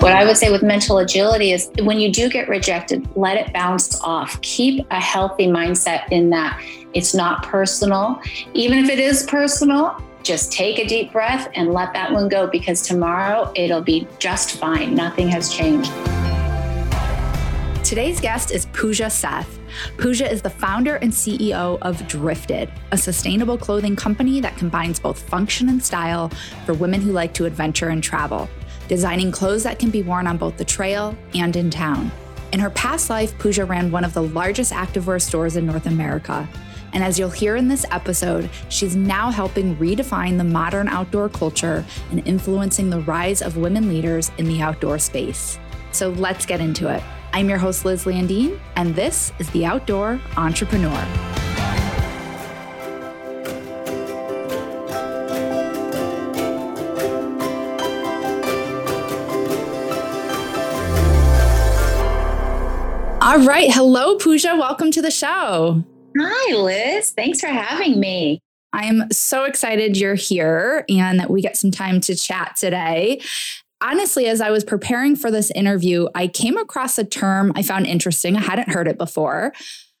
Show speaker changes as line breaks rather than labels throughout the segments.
What I would say with mental agility is when you do get rejected, let it bounce off. Keep a healthy mindset in that it's not personal. Even if it is personal, just take a deep breath and let that one go because tomorrow it'll be just fine. Nothing has changed.
Today's guest is Puja Seth. Puja is the founder and CEO of Drifted, a sustainable clothing company that combines both function and style for women who like to adventure and travel designing clothes that can be worn on both the trail and in town. In her past life, Puja ran one of the largest activewear stores in North America. And as you'll hear in this episode, she's now helping redefine the modern outdoor culture and influencing the rise of women leaders in the outdoor space. So let's get into it. I'm your host, Liz Landeen, and this is The Outdoor Entrepreneur. All right. Hello, Puja. Welcome to the show.
Hi, Liz. Thanks for having me.
I'm so excited you're here and that we get some time to chat today. Honestly, as I was preparing for this interview, I came across a term I found interesting. I hadn't heard it before.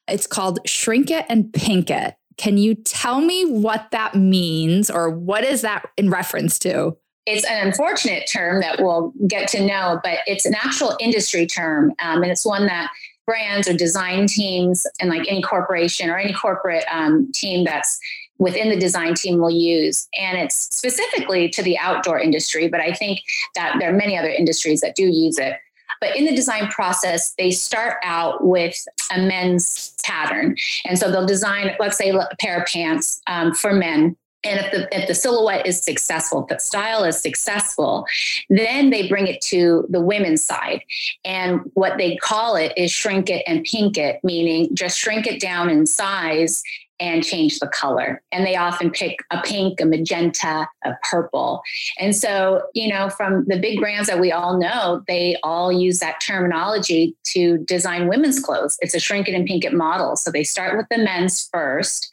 It's called shrink it and pink it. Can you tell me what that means or what is that in reference to?
it's an unfortunate term that we'll get to know, but it's an actual industry term. Um, and it's one that brands or design teams and like any corporation or any corporate um, team that's within the design team will use. And it's specifically to the outdoor industry, but I think that there are many other industries that do use it. But in the design process, they start out with a men's pattern. And so they'll design, let's say, a pair of pants um, for men and if the if the silhouette is successful, if the style is successful, then they bring it to the women's side. And what they call it is shrink it and pink it, meaning just shrink it down in size and change the color. And they often pick a pink, a magenta, a purple. And so, you know, from the big brands that we all know, they all use that terminology to design women's clothes. It's a shrink it and pink it model. So they start with the men's first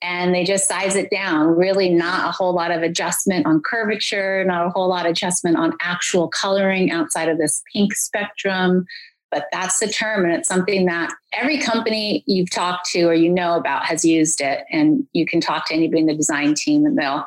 and they just size it down. Really, not a whole lot of adjustment on curvature, not a whole lot of adjustment on actual coloring outside of this pink spectrum but that's the term. And it's something that every company you've talked to or you know about has used it. And you can talk to anybody in the design team and they'll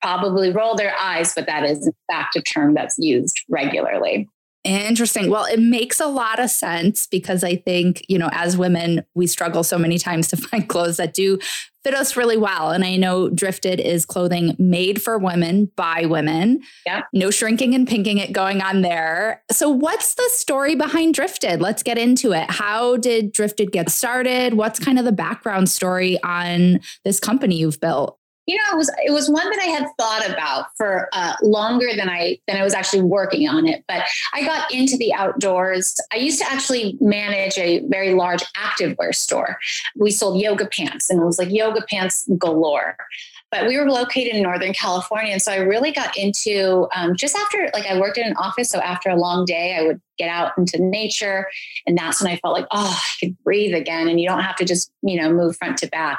probably roll their eyes, but that is in fact a term that's used regularly.
Interesting. Well, it makes a lot of sense because I think, you know, as women, we struggle so many times to find clothes that do fit us really well. And I know Drifted is clothing made for women by women.
Yeah.
No shrinking and pinking it going on there. So, what's the story behind Drifted? Let's get into it. How did Drifted get started? What's kind of the background story on this company you've built?
You know, it was it was one that I had thought about for uh, longer than I than I was actually working on it. But I got into the outdoors. I used to actually manage a very large activewear store. We sold yoga pants, and it was like yoga pants galore. But we were located in Northern California, and so I really got into um, just after like I worked in an office. So after a long day, I would get out into nature, and that's when I felt like oh, I could breathe again, and you don't have to just you know move front to back.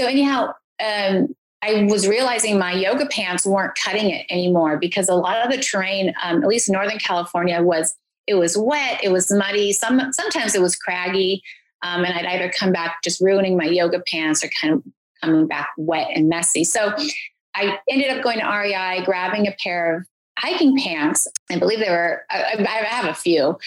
So anyhow, um, I was realizing my yoga pants weren't cutting it anymore because a lot of the terrain, um, at least Northern California, was it was wet, it was muddy. Some sometimes it was craggy, um, and I'd either come back just ruining my yoga pants or kind of coming back wet and messy. So I ended up going to REI, grabbing a pair of hiking pants. I believe they were. I, I have a few,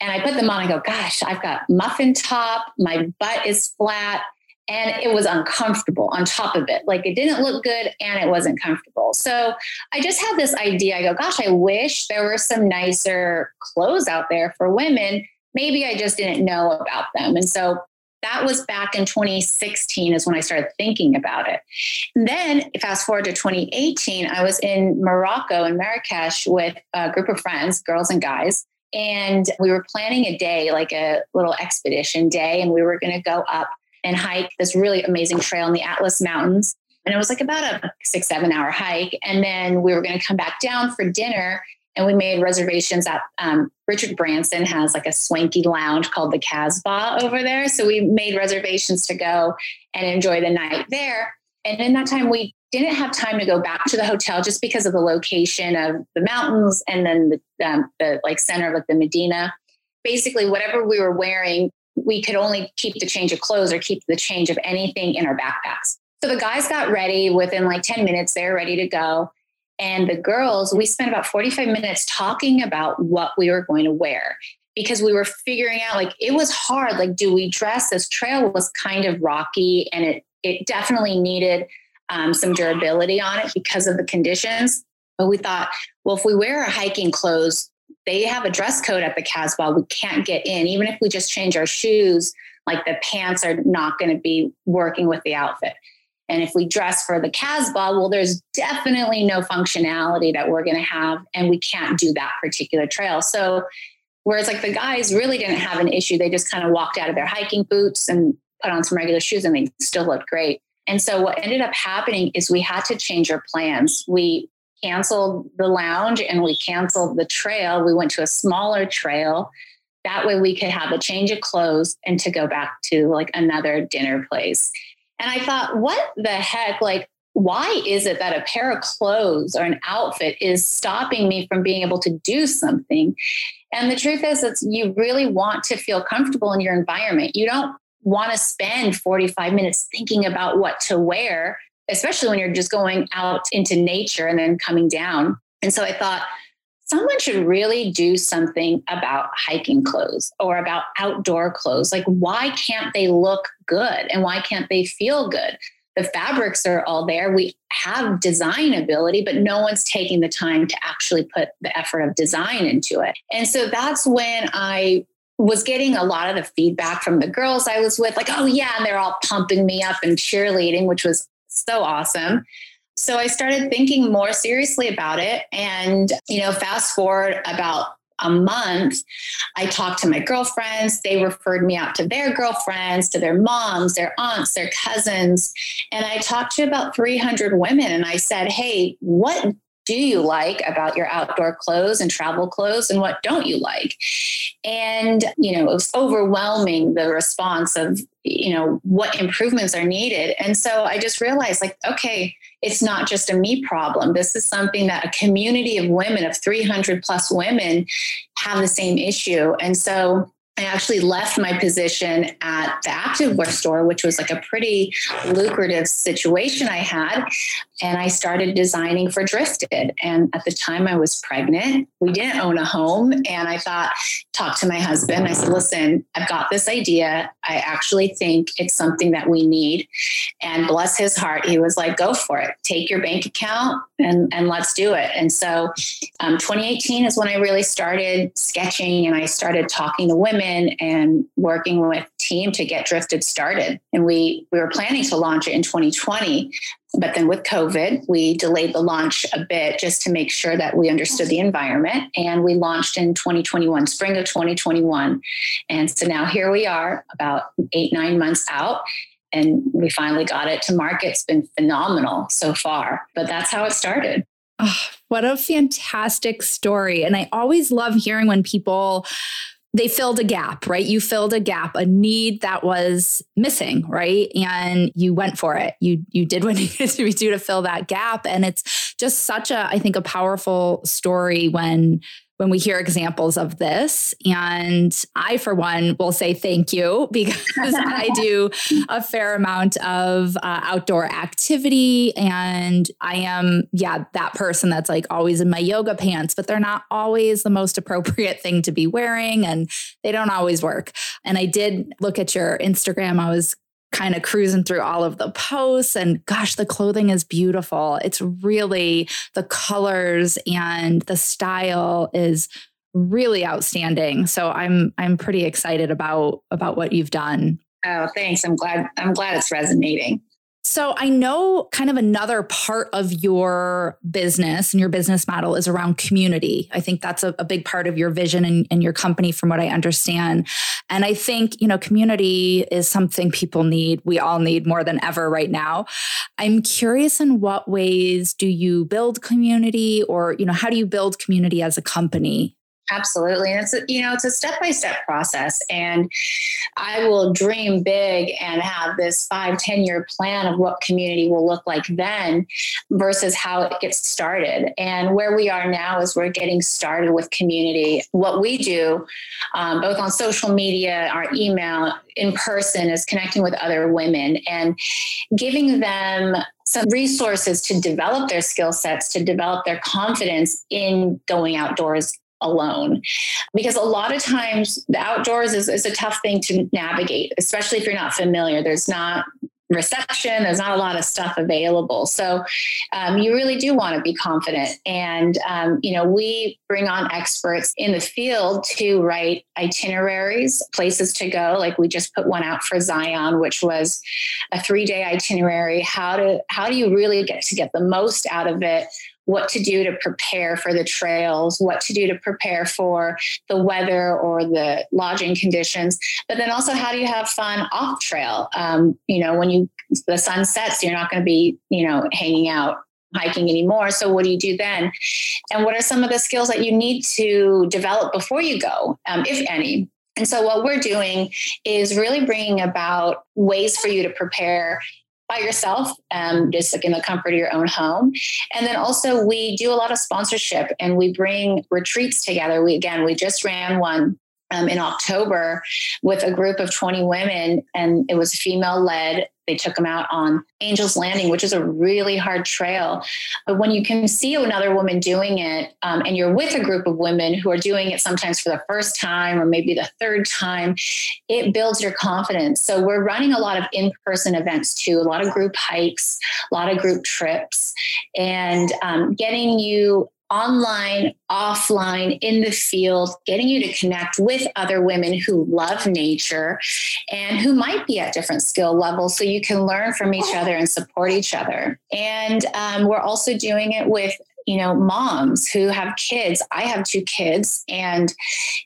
and I put them on. I go, gosh, I've got muffin top. My butt is flat and it was uncomfortable on top of it. Like it didn't look good and it wasn't comfortable. So I just had this idea. I go, gosh, I wish there were some nicer clothes out there for women. Maybe I just didn't know about them. And so that was back in 2016 is when I started thinking about it. And then fast forward to 2018, I was in Morocco in Marrakesh with a group of friends, girls and guys. And we were planning a day, like a little expedition day, and we were going to go up and hike this really amazing trail in the Atlas Mountains. And it was like about a six, seven hour hike. And then we were going to come back down for dinner. And we made reservations at um, Richard Branson has like a swanky lounge called the Casbah over there. So we made reservations to go and enjoy the night there. And in that time, we didn't have time to go back to the hotel just because of the location of the mountains and then the, um, the like center of like the Medina. Basically, whatever we were wearing, we could only keep the change of clothes or keep the change of anything in our backpacks. So the guys got ready within like 10 minutes, they were ready to go. And the girls, we spent about 45 minutes talking about what we were going to wear because we were figuring out like it was hard. Like, do we dress? This trail was kind of rocky and it it definitely needed um, some durability on it because of the conditions. But we thought, well, if we wear our hiking clothes, they have a dress code at the Casbah. We can't get in. Even if we just change our shoes, like the pants are not going to be working with the outfit. And if we dress for the Casbah, well, there's definitely no functionality that we're going to have, and we can't do that particular trail. So, whereas like the guys really didn't have an issue, they just kind of walked out of their hiking boots and put on some regular shoes, and they still looked great. And so, what ended up happening is we had to change our plans. We canceled the lounge and we canceled the trail. We went to a smaller trail. That way, we could have a change of clothes and to go back to like another dinner place. And I thought, what the heck? Like, why is it that a pair of clothes or an outfit is stopping me from being able to do something? And the truth is that you really want to feel comfortable in your environment. You don't want to spend 45 minutes thinking about what to wear, especially when you're just going out into nature and then coming down. And so I thought, someone should really do something about hiking clothes or about outdoor clothes. Like, why can't they look good and why can't they feel good? The fabrics are all there. We have design ability, but no one's taking the time to actually put the effort of design into it. And so that's when I was getting a lot of the feedback from the girls I was with, like, oh, yeah, and they're all pumping me up and cheerleading, which was so awesome. So I started thinking more seriously about it. And, you know, fast forward about a month, I talked to my girlfriends. They referred me out to their girlfriends, to their moms, their aunts, their cousins. And I talked to about 300 women and I said, Hey, what do you like about your outdoor clothes and travel clothes and what don't you like? And you know it was overwhelming the response of you know what improvements are needed. And so i just realized like okay it's not just a me problem. This is something that a community of women of 300 plus women have the same issue. And so I actually left my position at the activewear store, which was like a pretty lucrative situation I had. And I started designing for Drifted. And at the time I was pregnant, we didn't own a home. And I thought, talk to my husband. I said, listen, I've got this idea. I actually think it's something that we need. And bless his heart, he was like, go for it. Take your bank account and, and let's do it. And so um, 2018 is when I really started sketching and I started talking to women and working with team to get Drifted started. And we we were planning to launch it in 2020, but then with COVID, we delayed the launch a bit just to make sure that we understood the environment. And we launched in 2021, spring of 2021. And so now here we are, about eight, nine months out. And we finally got it to market. It's been phenomenal so far, but that's how it started.
Oh, what a fantastic story. And I always love hearing when people they filled a gap, right? You filled a gap, a need that was missing, right? And you went for it. You you did what you needed to be do to fill that gap. And it's just such a, I think, a powerful story when when we hear examples of this. And I, for one, will say thank you because I do a fair amount of uh, outdoor activity. And I am, yeah, that person that's like always in my yoga pants, but they're not always the most appropriate thing to be wearing and they don't always work. And I did look at your Instagram. I was kind of cruising through all of the posts and gosh the clothing is beautiful. It's really the colors and the style is really outstanding. So i'm i'm pretty excited about about what you've done.
Oh thanks. I'm glad i'm glad it's resonating
so I know kind of another part of your business and your business model is around community. I think that's a, a big part of your vision and, and, your company, from what I understand. And I think, you know, community is something people need. We all need more than ever right now. I'm curious in what ways do you build community or, you know, how do you build community as a company?
Absolutely. And it's a, you know, it's a step-by-step process. And I will dream big and have this five, 10 year plan of what community will look like then versus how it gets started. And where we are now is we're getting started with community. What we do, um, both on social media, our email, in person, is connecting with other women and giving them some resources to develop their skill sets, to develop their confidence in going outdoors alone. Because a lot of times the outdoors is, is a tough thing to navigate, especially if you're not familiar. There's not reception there's not a lot of stuff available. So um, you really do want to be confident. And um, you know we bring on experts in the field to write itineraries places to go. Like we just put one out for zion which was a three day itinerary. How to how do you really get to get the most out of it what to do to prepare for the trails, what to do to prepare for the weather or the lodging conditions. But then also, how do you have fun off trail? Um, you know, when you the sun sets, you're not going to be, you know, hanging out hiking anymore. So what do you do then? And what are some of the skills that you need to develop before you go, um, if any? And so what we're doing is really bringing about ways for you to prepare by yourself, um, just like in the comfort of your own home. And then also we do a lot of sponsorship and we bring retreats together. We again, we just ran one um, in October with a group of 20 women, and it was female led. They took them out on Angel's Landing, which is a really hard trail. But when you can see another woman doing it, um, and you're with a group of women who are doing it sometimes for the first time or maybe the third time, it builds your confidence. So we're running a lot of in person events too, a lot of group hikes, a lot of group trips, and um, getting you online, offline, in the field, getting you to connect with other women who love nature and who might be at different skill levels so you can learn from each other and support each other. And um, we're also doing it with you know moms who have kids i have two kids and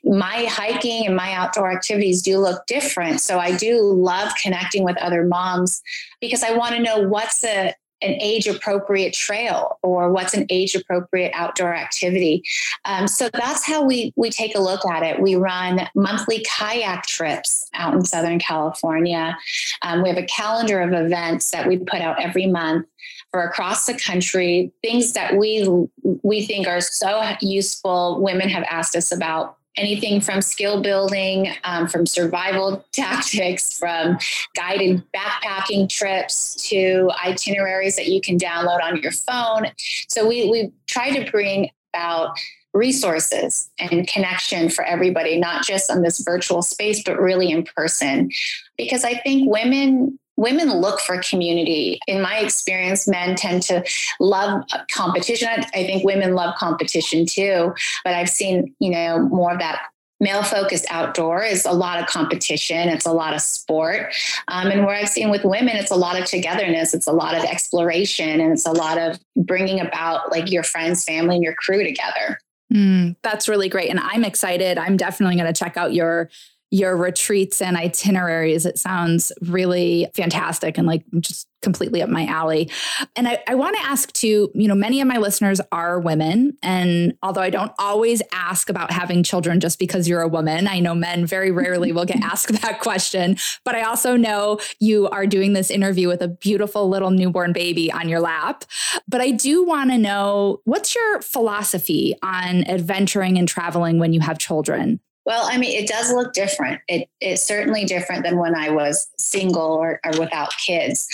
my hiking and my outdoor activities do look different so i do love connecting with other moms because i want to know what's a an age appropriate trail or what's an age appropriate outdoor activity. Um, so that's how we we take a look at it. We run monthly kayak trips out in Southern California. Um, we have a calendar of events that we put out every month for across the country. Things that we we think are so useful. Women have asked us about anything from skill building, um, from survival tactics, from guided backpacking trips to itineraries that you can download on your phone. So we we try to bring about resources and connection for everybody, not just on this virtual space, but really in person. Because I think women women look for community. In my experience, men tend to love competition. I, think women love competition too, but I've seen, you know, more of that male focused outdoor is a lot of competition. It's a lot of sport. Um, and where i've seen with women it's a lot of togetherness. It's a lot of exploration and it's a lot of bringing about like your friends family and your crew together.
Mm, that's really great. And i'm excited. I'm definitely going to check out your your retreats and itineraries. It sounds really fantastic and like just completely up my alley. And I, I want to ask too, you know, many of my listeners are women. And although I don't always ask about having children just because you're a woman, I know men very rarely will get asked that question. But I also know you are doing this interview with a beautiful little newborn baby on your lap. But I do want to know what's your philosophy on adventuring and traveling when you have children?
Well, I mean, it does look different. It, it's certainly different than when I was single or, or without kids.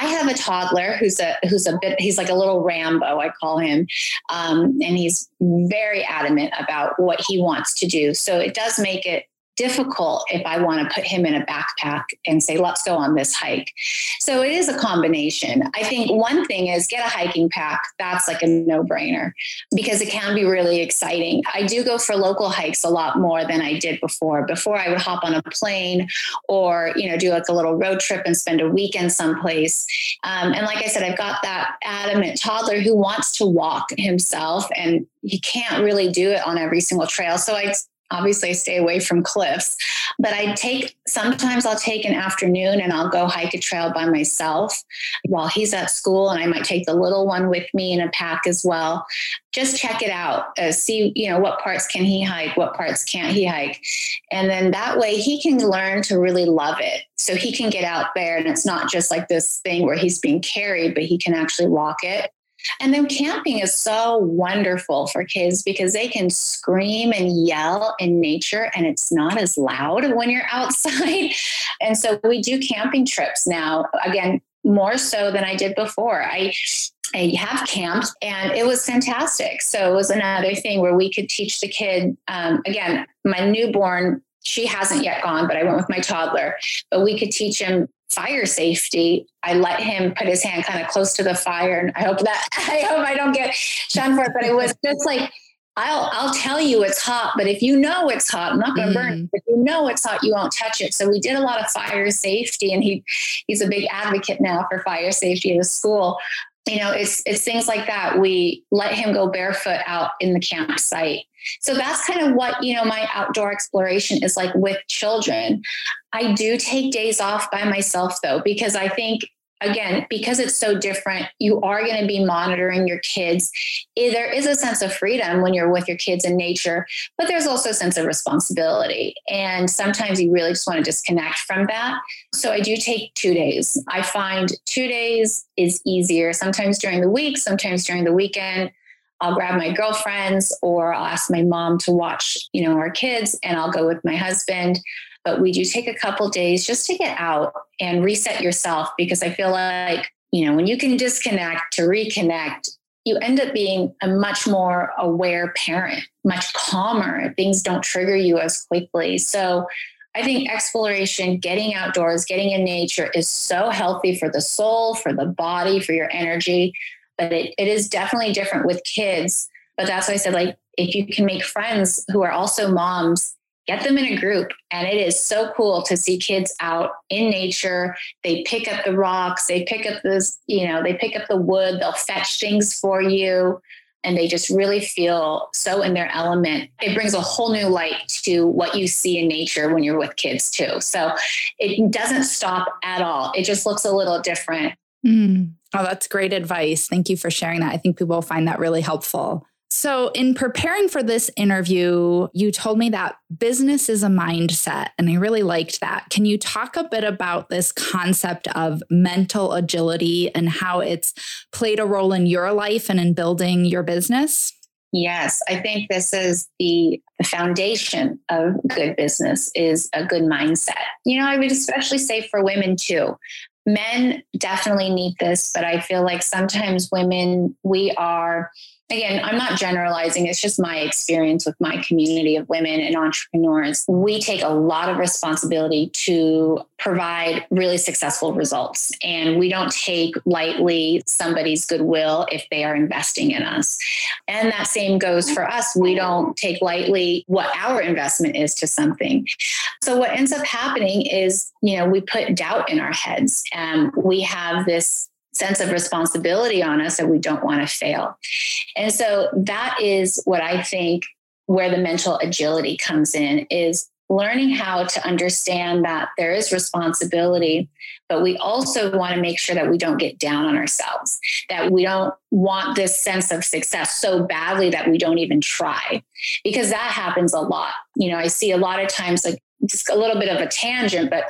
I have a toddler who's a who's a bit he's like a little Rambo, I call him, um, and he's very adamant about what he wants to do. So it does make it difficult if I want to put him in a backpack and say, let's go on this hike. So it is a combination. I think one thing is get a hiking pack. That's like a no brainer because it can be really exciting. I do go for local hikes a lot more than I did before. Before I would hop on a plane or, you know, do like a little road trip and spend a weekend someplace. Um, and like I said, I've got that adamant toddler who wants to walk himself and he can't really do it on every single trail. So I obviously I stay away from cliffs, but I take sometimes I'll take an afternoon and I'll go hike a trail by myself while he's at school. And I might take the little one with me in a pack as well. Just check it out, uh, see, you know, what parts can he hike, what parts can't he hike. And then that way he can learn to really love it. So he can get out there and it's not just like this thing where he's being carried, but he can actually walk it. And then camping is so wonderful for kids because they can scream and yell in nature and it's not as loud when you're outside. and so we do camping trips now, again, more so than I did before. I I have camped and it was fantastic. So it was another thing where we could teach the kid, um, again, my newborn, she hasn't yet gone, but I went with my toddler, but we could teach him fire safety, I let him put his hand kind of close to the fire. And I hope that I hope I don't get shot for it. But it was just like, I'll I'll tell you it's hot, but if you know it's hot, I'm not gonna mm. burn If you know it's hot, you won't touch it. So we did a lot of fire safety and he he's a big advocate now for fire safety in the school. You know, it's it's things like that. We let him go barefoot out in the campsite so that's kind of what, you know, my outdoor exploration is like with children. I do take days off by myself though, because I think again, because it's so different, you are going to be monitoring your kids. Eh, there is a sense of freedom when you're with your kids in nature, but there's also a sense of responsibility. And sometimes you really just want to disconnect from that. So I do take two days. I find two days is easier, sometimes during the week, sometimes during the weekend. I'll grab my girlfriends or I'll ask my mom to watch, you know, our kids and I'll go with my husband. But we do take a couple days just to get out and reset yourself because I feel like, you know, when you can disconnect to reconnect, you end up being a much more aware parent, much calmer. Things don't trigger you as quickly. So I think exploration, getting outdoors, getting in nature is so healthy for the soul, for the body, for your energy but it, it is definitely different with kids. But that's why I said, like, if you can make friends who are also moms, get them in a group. And it is so cool to see kids out in nature. They pick up the rocks, they pick up this, you know, they pick up the wood, they'll fetch things for you. And they just really feel so in their element. It brings a whole new light to what you see in nature when you're with kids, too. So it doesn't stop at all. It just looks a little different.
Mm. Oh, that's great advice. Thank you for sharing that. I think people will find that really helpful. So, in preparing for this interview, you told me that business is a mindset, and I really liked that. Can you talk a bit about this concept of mental agility and how it's played a role in your life and in building your business?
Yes, I think this is the, foundation of good business is a good mindset. You know, I would especially say for women too men definitely need this, but I feel like sometimes women, we are again, I'm not generalizing. It's just my experience with my community of women and entrepreneurs. We take a lot of responsibility to provide really successful results. And we don't take lightly somebody's goodwill if they are investing in us. And that same goes for us. We don't take lightly what our investment is to something. So what ends up happening is, you know, we put doubt in our heads and we have this sense of responsibility on us that we don't want to fail. And so that is what I think where the mental agility comes in is learning how to understand that there is responsibility, but we also want to make sure that we don't get down on ourselves, that we don't want this sense of success so badly that we don't even try, because that happens a lot. You know, I see a lot of times, like just a little bit of a tangent, but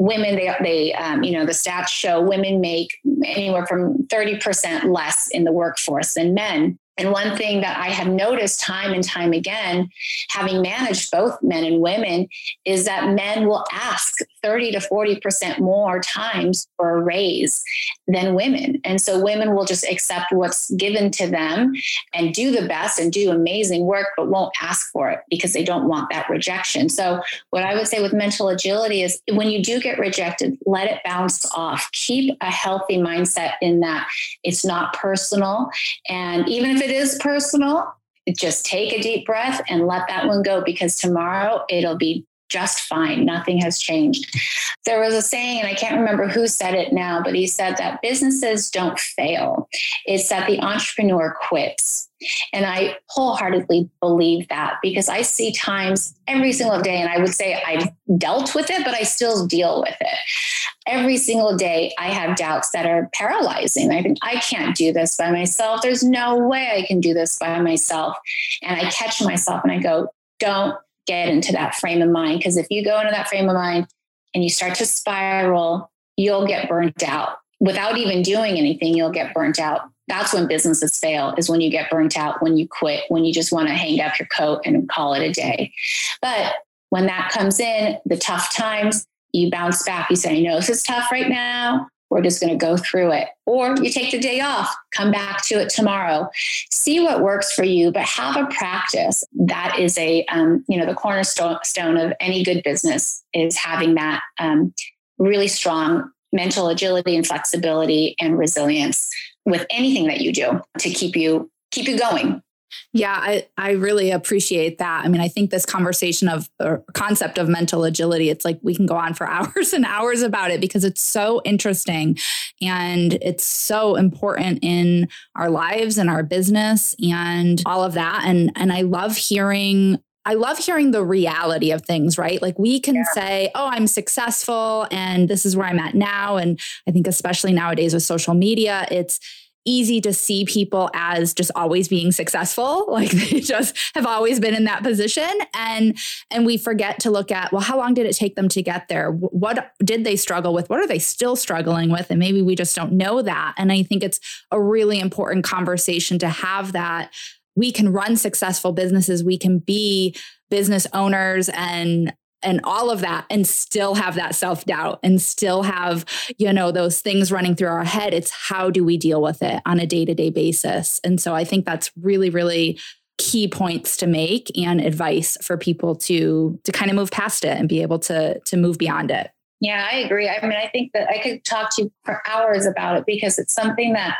women they they um, you know the stats show women make anywhere from 30% less in the workforce than men. And one thing that I have noticed time and time again, having managed both men and women, is that men will ask 30 to 40% more times for a raise than women. And so women will just accept what's given to them and do the best and do amazing work, but won't ask for it because they don't want that rejection. So, what I would say with mental agility is when you do get rejected, let it bounce off. Keep a healthy mindset in that it's not personal. And even if it is personal, just take a deep breath and let that one go because tomorrow it'll be just fine. Nothing has changed. There was a saying, and I can't remember who said it now, but he said that businesses don't fail. It's that the entrepreneur quits. And I wholeheartedly believe that because I see times every single day, and I would say I've dealt with it, but I still deal with it. Every single day, I have doubts that are paralyzing. I think I can't do this by myself. There's no way I can do this by myself. And I catch myself and I go, don't get into that frame of mind. Because if you go into that frame of mind and you start to spiral, you'll get burnt out. Without even doing anything, you'll get burnt out that's when businesses fail is when you get burnt out when you quit when you just want to hang up your coat and call it a day but when that comes in the tough times you bounce back you say i know this is tough right now we're just going to go through it. Or you take the day off come back to it tomorrow. See what works for you but have a practice that is a um, you know the cornerstone of any good business is having that um, really strong mental agility and flexibility and resilience with anything that you do to keep you keep you going
yeah, I, I really appreciate that. I mean, I think this conversation of or concept of mental agility, it's like we can go on for hours and hours about it because it's so interesting and it's so important in our lives and our business and all of that. And and I love hearing I love hearing the reality of things, right? Like we can yeah. say, oh, I'm successful and this is where I'm at now. And I think, especially nowadays with social media, it's easy to see people as just always being successful. Like they just have always been in that position. And and we forget to look at well how long did it take them to get there? What did they struggle with? What are they still struggling with? And maybe we just don't know that. And i think it's a really important conversation to have that we can run successful businesses. We can be business owners and and all of that and still have that self-doubt and still have you know those things running through our head. It's how do we deal with it on a day-to-day basis? And so i think that's really really key points to make and advice for people to to kind of move past it and be able to to move beyond it.
Yeah i agree. I mean i think that i could talk to you for hours about it because it's something that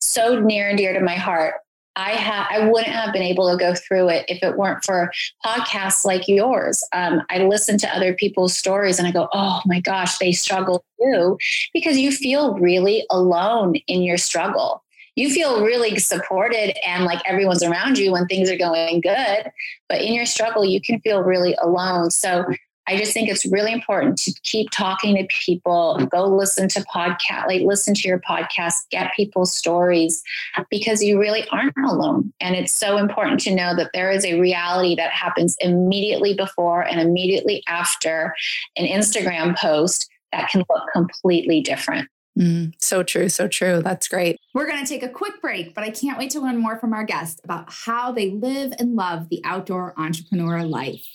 so near and dear to my heart I have I wouldn't have been able to go through it if it weren't for podcasts like yours. Um, I listen to other people's stories and I go, oh my gosh, they struggle too, because you feel really alone in your struggle. You feel really supported and like everyone's around you when things are going good, but in your struggle, you can feel really alone. So I just think it's really important to keep talking to people, go listen to podcast, like listen to your podcast, get people's stories because you really aren't alone. And it's so important to know that there is a reality that happens immediately before and immediately after an Instagram post that can look completely different.
Mm, so true, so true. That's great. We're going to take a quick break, but I can't wait to learn more from our guest about how they live and love the outdoor entrepreneur life.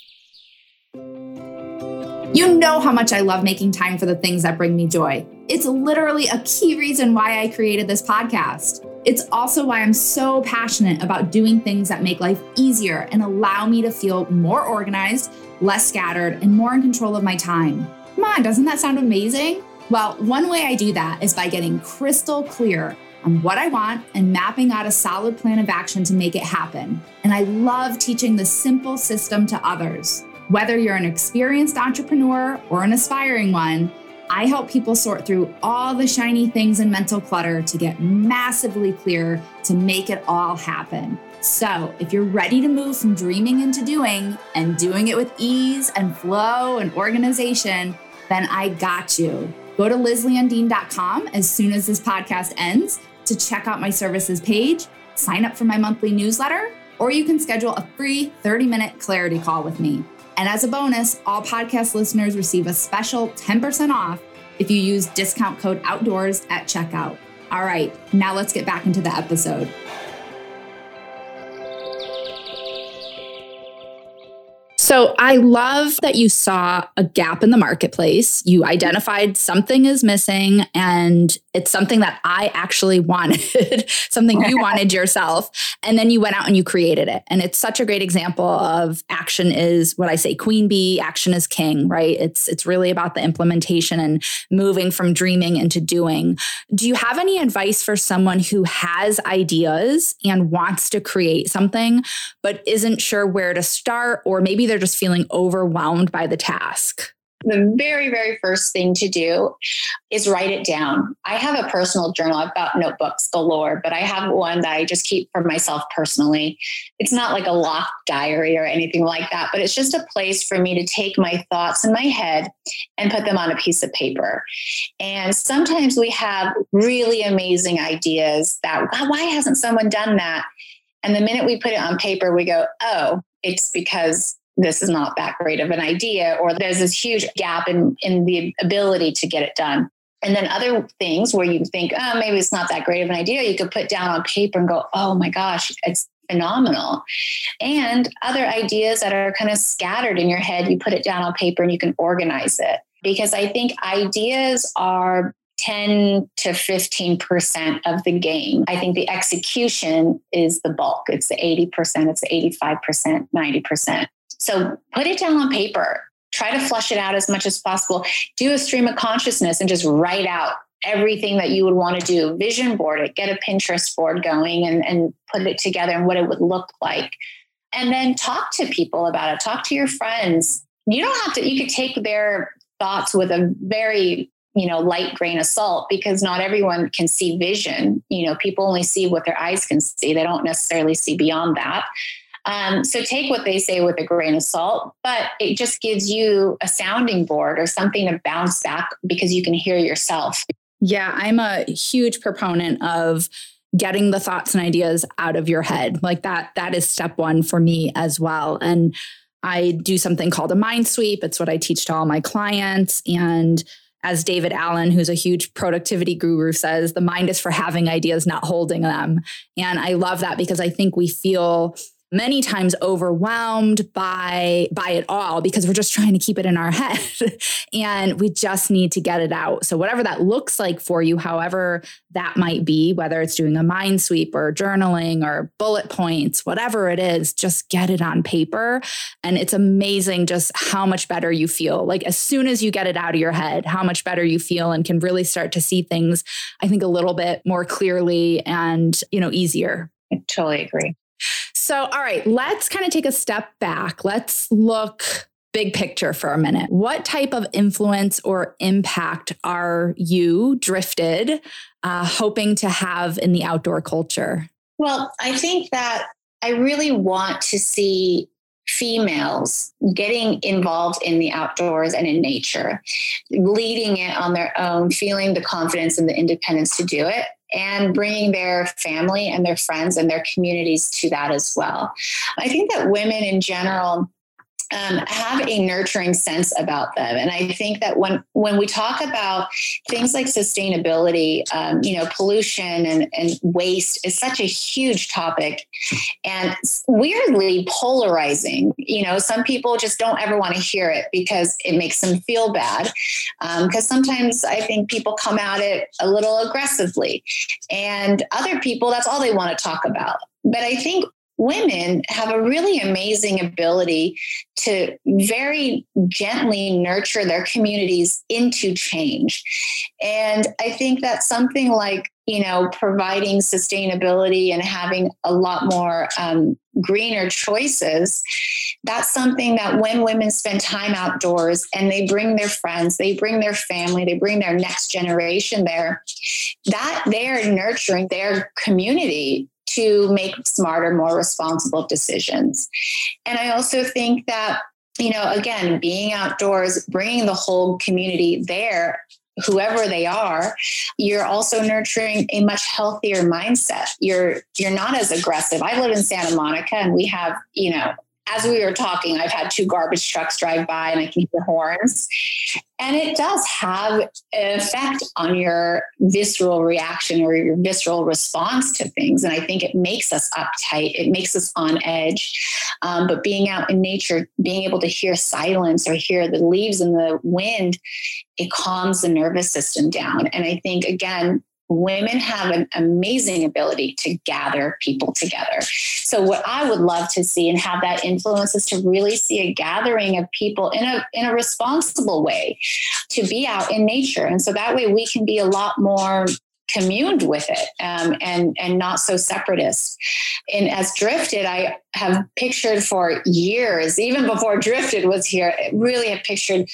You know how much I love making time for the things that bring me joy. It's literally a key reason why I created this podcast. It's also why I'm so passionate about doing things that make life easier and allow me to feel more organized, less scattered, and more in control of my time. Come on, doesn't that sound amazing? Well, one way I do that is by getting crystal clear on what I want and mapping out a solid plan of action to make it happen. And I love teaching the simple system to others. Whether you're an experienced entrepreneur or an aspiring one, I help people sort through all the shiny things and mental clutter to get massively clear to make it all happen. So, if you're ready to move from dreaming into doing and doing it with ease and flow and organization, then I got you. Go to lizlandeen.com as soon as this podcast ends to check out my services page, sign up for my monthly newsletter, or you can schedule a free 30 minute clarity call with me. And as a bonus, all podcast listeners receive a special 10% off if you use discount code outdoors at checkout. All right, now let's get back into the episode. So I love that you saw a gap in the marketplace. You identified something is missing, and it's something that I actually wanted, something you wanted yourself. And then you went out and you created it. And it's such a great example of action is what I say, queen bee, action is king, right? It's it's really about the implementation and moving from dreaming into doing. Do you have any advice for someone who has ideas and wants to create something, but isn't sure where to start? Or maybe they're they're just feeling overwhelmed by the task?
the very, very first thing to do is write it down. I have a personal journal. I've got notebooks galore, but I have one that I just keep for myself personally. It's not like a locked diary or anything like that, but it's just a place for me to take my thoughts in my head and put them on a piece of paper. And sometimes we have really amazing ideas that, why hasn't someone done that? And the minute we put it on paper, we go, oh, it's because this is not that great of an idea, or there's this huge gap in, in the ability to get it done. And then other things where you think, oh, maybe it's not that great of an idea, you could put down on paper and go, oh my gosh, it's phenomenal. And other ideas that are kind of scattered in your head, you put it down on paper and you can organize it. Because I think ideas are 10 to 15% of the game. I think the execution is the bulk. It's the 80%, it's the 85%, 90%. So put it down on paper. Try to flush it out as much as possible. Do a stream of consciousness and just write out everything that you would want to do. Vision board it, get a Pinterest board going and, and put it together and what it would look like. And then talk to people about it. Talk to your friends. You don't have to, you could take their thoughts with a very you know light grain of salt because not everyone can see vision you know people only see what their eyes can see they don't necessarily see beyond that um, so take what they say with a grain of salt, but it just gives you a sounding board or something to bounce back because you can hear yourself.
Yeah, I'm a huge proponent of getting the thoughts and ideas out of your head. Like that, that is step one for me as well. And I do something called a mind sweep. It's what I teach to all my clients. And as David Allen, who's a huge productivity guru, says, the mind is for having ideas, not holding them. And I love that because I think we feel many times overwhelmed by by it all because we're just trying to keep it in our head and we just need to get it out. So whatever that looks like for you however that might be whether it's doing a mind sweep or journaling or bullet points whatever it is just get it on paper. And it's amazing just how much better you feel. Like as soon as you get it out of your head how much better you feel and can really start to see things i think a little bit more clearly and you know easier.
I totally agree.
So, all right, let's kind of take a step back. Let's look big picture for a minute. What type of influence or impact are you, Drifted, uh, hoping to have in the outdoor culture?
Well, I think that I really want to see females getting involved in the outdoors and in nature, leading it on their own, feeling the confidence and the independence to do it and bringing their family and their friends and their communities to that as well. I think that women in general um, have a nurturing sense about them. And I think that when when we talk about things like sustainability, um, you know, pollution and, and waste is such a huge topic and weirdly polarizing. You know, some people just don't ever want to hear it because it makes them feel bad. Because um, sometimes I think people come at it a little aggressively, and other people, that's all they want to talk about. But I think women have a really amazing ability to very gently nurture their communities into change. And I think that something like, you know, providing sustainability and having a lot more um, greener choices, that's something that when women spend time outdoors and they bring their friends, they bring their family, they bring their next generation there, that they're nurturing their community to make smarter, more responsible decisions. And I also think that, you know, again, being outdoors, bringing the whole community there whoever they are you're also nurturing a much healthier mindset you're you're not as aggressive i live in santa monica and we have you know as we were talking, I've had two garbage trucks drive by and I can hear horns. And it does have an effect on your visceral reaction or your visceral response to things. And I think it makes us uptight, it makes us on edge. Um, but being out in nature, being able to hear silence or hear the leaves and the wind, it calms the nervous system down. And I think, again, women have an amazing ability to gather people together. So what I would love to see and have that influence is to really see a gathering of people in a in a responsible way to be out in nature. And so that way we can be a lot more communed with it um, and and not so separatist. And as Drifted, I have pictured for years, even before Drifted was here, really have pictured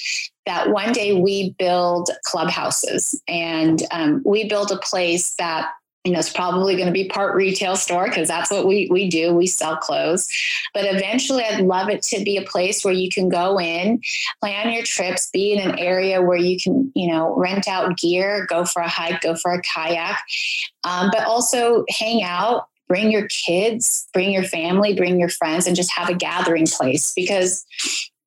that one day we build clubhouses and um, we build a place that you know, it's probably going to be part retail store because that's what we, we do. We sell clothes. But eventually, I'd love it to be a place where you can go in, plan your trips, be in an area where you can, you know, rent out gear, go for a hike, go for a kayak, um, but also hang out. Bring your kids, bring your family, bring your friends, and just have a gathering place because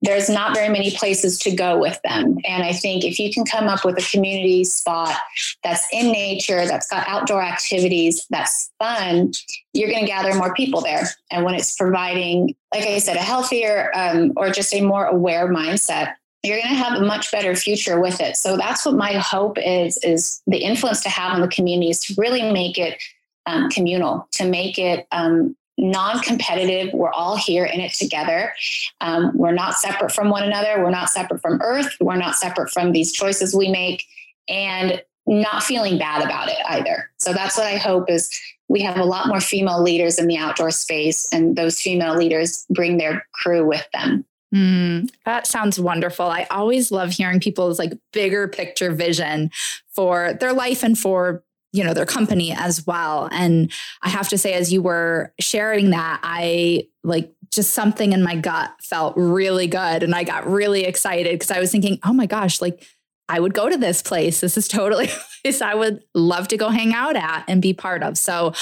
there's not very many places to go with them. And I think if you can come up with a community spot that's in nature, that's got outdoor activities, that's fun, you're going to gather more people there. And when it's providing, like I said, a healthier um, or just a more aware mindset, you're going to have a much better future with it. So that's what my hope is: is the influence to have on the communities to really make it um, communal, to make it um, non-competitive. We're all here in it together. Um, we're not separate from one another. We're not separate from earth. We're not separate from these choices we make and not feeling bad about it either. So that's what i hope is we have a lot more female leaders in the outdoor space and those female leaders bring their crew with them.
Mm, that sounds wonderful. I always love hearing people's like bigger picture vision for their life and for you know their company as well and i have to say as you were sharing that i like just something in my gut felt really good and i got really excited because i was thinking oh my gosh like i would go to this place this is totally place i would love to go hang out at and be part of so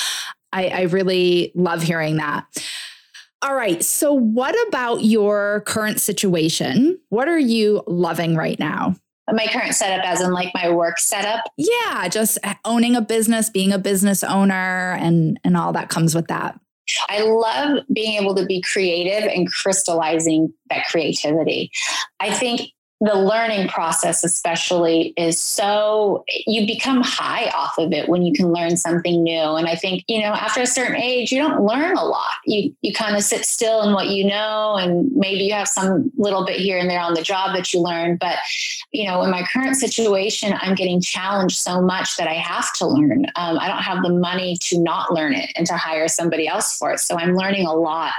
i, I really love hearing that all right. So, what about your current situation? What are you loving right now?
My current setup as in like my work setup
yeah just owning a business being a business owner and and all that comes with that
I love being able to be creative and crystallizing that creativity. I think the learning process especially is so you become high off of it when you can learn something new. And i think you know after a certain age you don't learn a lot. You you kind of sit still in what you know and maybe you have some little bit here and there on the job that you learn. But you know in my current situation i'm getting challenged so much that i have to learn. Um, i don't have the money to not learn it and to hire somebody else for it. So i'm learning a lot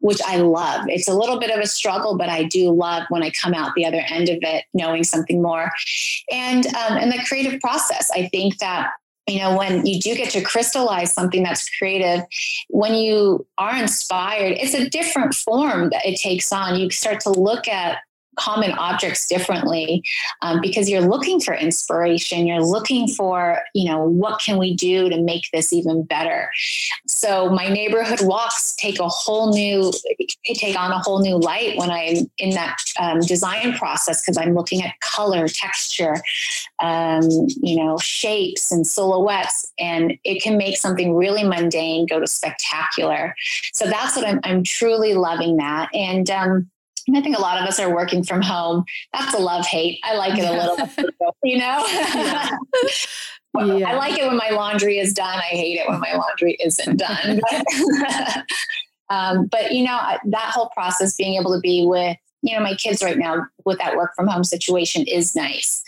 which i love. It's a little bit of a struggle but i do love when i come out the other end end of it knowing something more. And um, and the creative process i think that you know when you do get to crystallize something that's creative when you are inspired it's a different form that it takes on. You start to look at common objects differently um, because you're looking for inspiration you're looking for you know what can we do to make this even better. So my neighborhood walks take a whole new take on a whole new light when i'm in that um, design process because i'm looking at color texture um, you know shapes and silhouettes and it can make something really mundane go to spectacular. So that's what i'm, I'm truly loving that. And um, I think a lot of us are working from home. That's a love hate. I like it a little, you know? Yeah. yeah. I like it when my laundry is done. I hate it when my laundry isn't done. But, um, but you know, that whole process, being able to be with, you know, my kids right now with that work from home situation is nice.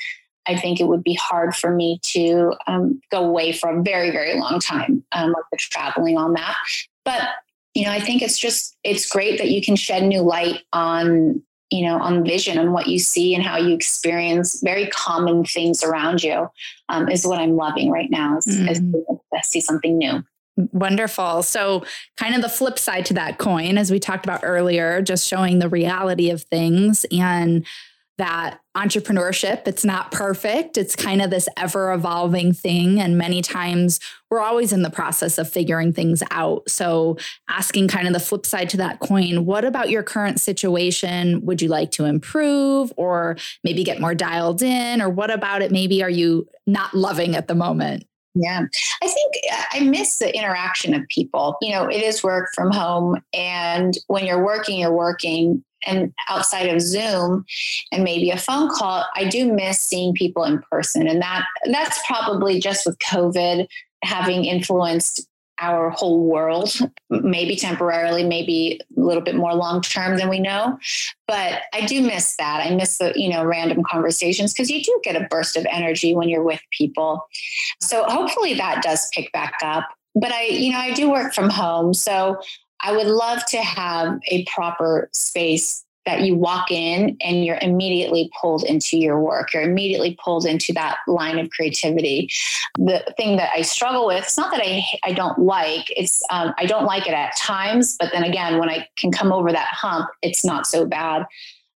I think it would be hard for me to um, go away for a very, very long time, um, like the traveling on that. But you know, I think it's just it's great that you can shed new light on you know on vision and what you see and how you experience very common things around you um, is what I'm loving right now. Is, mm. is to see something new.
Wonderful. So, kind of the flip side to that coin, as we talked about earlier, just showing the reality of things and that entrepreneurship it's not perfect. It's kind of this ever evolving thing. And many times we're always in the process of figuring things out. So asking kind of the flip side to that coin what about your current situation? Would you like to improve or maybe get more dialed in? Or what about it maybe are you not loving at the moment?
Yeah, I think uh, I miss the interaction of people. You know, it is work from home, and when you're working, you're working and outside of Zoom and maybe a phone call, I do miss seeing people in person. And that that's probably just with COVID having influenced our whole world, maybe temporarily, maybe a little bit more long term than we know. But I do miss that. I miss the, you know, random conversations because you do get a burst of energy when you're with people. So hopefully that does pick back up. But I, you know, I do work from home. So I would love to have a proper space that you walk in and you're immediately pulled into your work. You're immediately pulled into that line of creativity. The thing that I struggle with, it's not that I, I don't like, it's, um, I don't like it at times, but then again, when I can come over that hump, it's not so bad.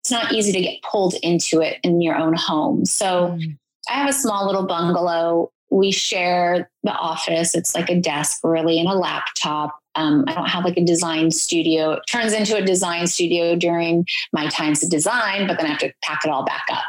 It's not easy to get pulled into it in your own home. So mm. I have a small little bungalow. We share the office. It's like a desk, really, and a laptop. Um, I don't have like a design studio. It turns into a design studio during my times of design, but then I have to pack it all back up.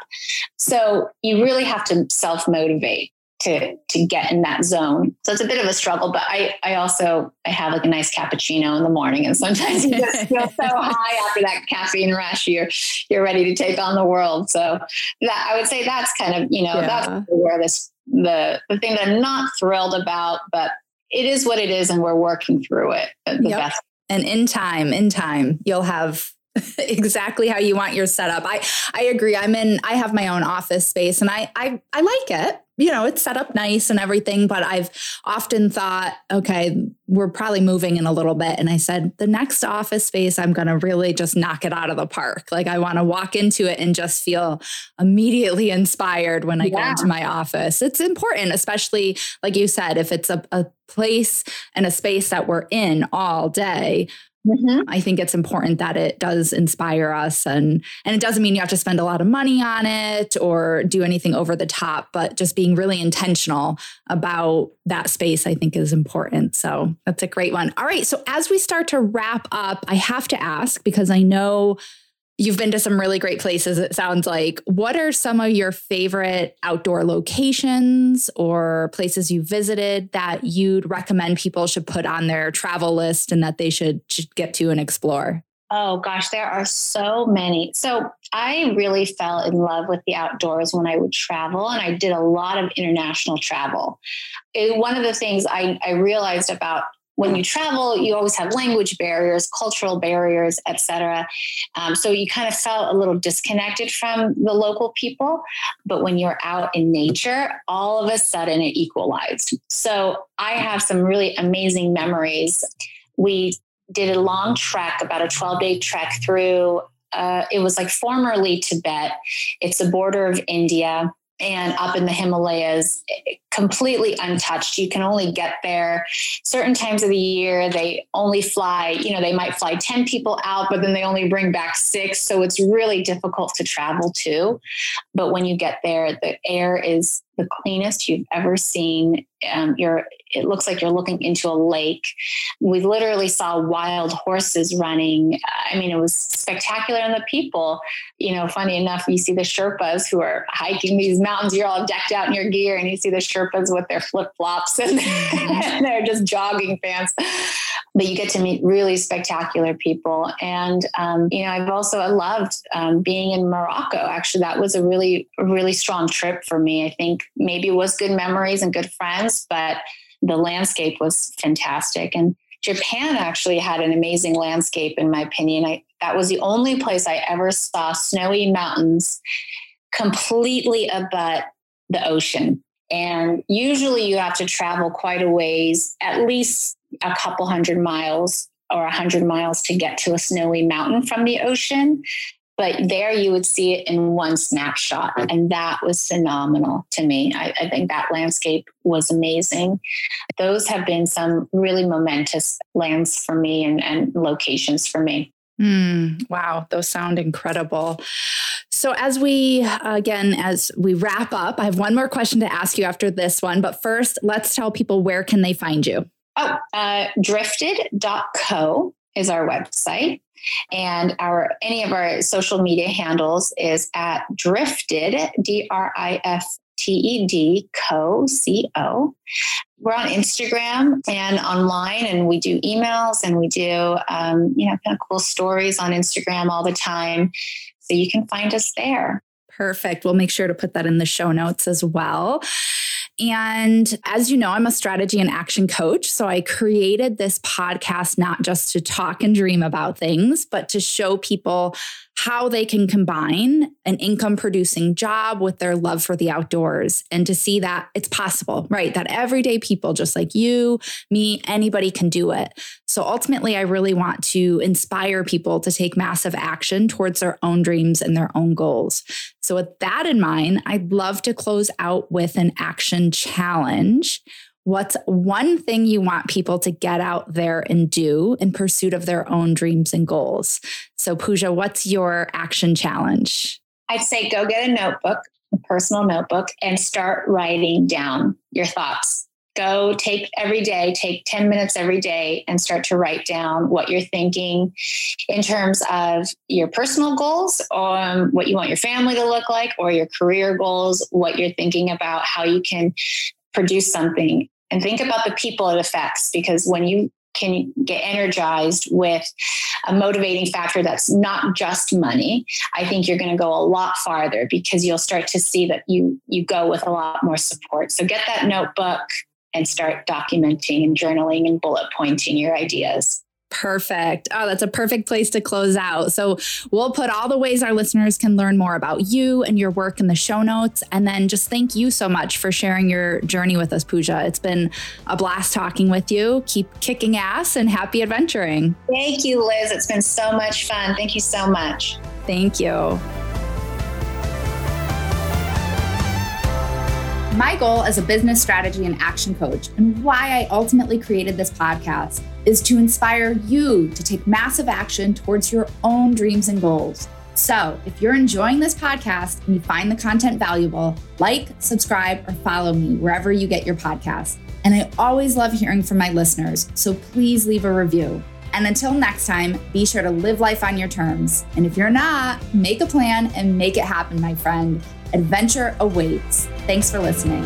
So you really have to self motivate to to get in that zone. So it's a bit of a struggle, but I I also I have like a nice cappuccino in the morning, and sometimes you just feel so high after that caffeine rush. You're you're ready to take on the world. So that I would say that's kind of you know yeah. that's where this the the thing that I'm not thrilled about, but it is what it is and we're working through it the yep. best.
And in time, in time, you'll have exactly how you want your setup. I I agree. I'm in I have my own office space and I I I like it. You know, it's set up nice and everything, but I've often thought, okay, we're probably moving in a little bit and I said the next office space I'm going to really just knock it out of the park. Like I want to walk into it and just feel immediately inspired when I yeah. go into my office. It's important, especially like you said, if it's a, a place and a space that we're in all day, Mm-hmm. I think it's important that it does inspire us and and it doesn't mean you have to spend a lot of money on it or do anything over the top, but just being really intentional about that space I think is important. So that's a great one. All right, so as we start to wrap up, I have to ask because I know You've been to some really great places, it sounds like. What are some of your favorite outdoor locations or places you visited that you'd recommend people should put on their travel list and that they should, should get to and explore?
Oh gosh, there are so many. So I really fell in love with the outdoors when I would travel, and I did a lot of international travel. It, one of the things I, I realized about when you travel, you always have language barriers, cultural barriers, etc. Um, so you kind of felt a little disconnected from the local people. But when you're out in nature, all of a sudden it equalized. So I have some really amazing memories. We did a long trek, about a 12 day trek through. Uh, it was like formerly Tibet. It's the border of India and up in the Himalayas, completely untouched. You can only get there certain times of the year. They only fly, you know, they might fly 10 people out, but then they only bring back six. So it's really difficult to travel to. But when you get there, the air is the cleanest you've ever seen. Um, you're, it looks like you're looking into a lake. We literally saw wild horses running. I mean, it was spectacular. And the people, you know, funny enough, you see the Sherpas who are hiking these mountains. You're all decked out in your gear, and you see the Sherpas with their flip flops and, and they're just jogging pants but you get to meet really spectacular people. And, um, you know, I've also loved um, being in Morocco. Actually, that was a really, really strong trip for me. I think maybe it was good memories and good friends, but the landscape was fantastic. And Japan actually had an amazing landscape, in my opinion. I, that was the only place I ever saw snowy mountains completely abut the ocean. And usually you have to travel quite a ways, at least a couple hundred miles or a hundred miles to get to a snowy mountain from the ocean. But there you would see it in one snapshot. And that was phenomenal to me. I, I think that landscape was amazing. Those have been some really momentous lands for me and, and locations for me.
Mm, wow, those sound incredible. So, as we again, as we wrap up, I have one more question to ask you after this one. But first, let's tell people where can they find you?
Oh, uh, drifted.co is our website. And our any of our social media handles is at drifted, D R I F T E D co C O. We're on Instagram and online, and we do emails and we do um, you know kind of cool stories on Instagram all the time. So you can find us there.
Perfect. We'll make sure to put that in the show notes as well. And as you know, I'm a strategy and action coach. So I created this podcast not just to talk and dream about things, but to show people how they can combine an income producing job with their love for the outdoors and to see that it's possible, right? That everyday people, just like you, me, anybody can do it. So ultimately, I really want to inspire people to take massive action towards their own dreams and their own goals. So, with that in mind, I'd love to close out with an action challenge What's one thing you want people to get out there and do in pursuit of their own dreams and goals? So, Puja, what's your action challenge?
I'd say go get a notebook, a personal notebook, and start writing down your thoughts. Go take every day, take 10 minutes every day, and start to write down what you're thinking in terms of your personal goals, or um, what you want your family to look like, or your career goals, what you're thinking about, how you can produce something and think about the people it affects because when you can get energized with a motivating factor that's not just money i think you're going to go a lot farther because you'll start to see that you you go with a lot more support. So get that notebook and start documenting and journaling and bullet pointing your ideas
Perfect. Oh, that's a perfect place to close out. So, we'll put all the ways our listeners can learn more about you and your work in the show notes. And then just thank you so much for sharing your journey with us, Puja. It's been a blast talking with you. Keep kicking ass and happy adventuring.
Thank you, Liz. It's been so much fun. Thank you so much.
Thank you. My goal as a business strategy and action coach, and why I ultimately created this podcast, is to inspire you to take massive action towards your own dreams and goals. So, if you're enjoying this podcast and you find the content valuable, like, subscribe, or follow me wherever you get your podcast. And I always love hearing from my listeners, so please leave a review. And until next time, be sure to live life on your terms. And if you're not, make a plan and make it happen, my friend. Adventure awaits. Thanks for listening.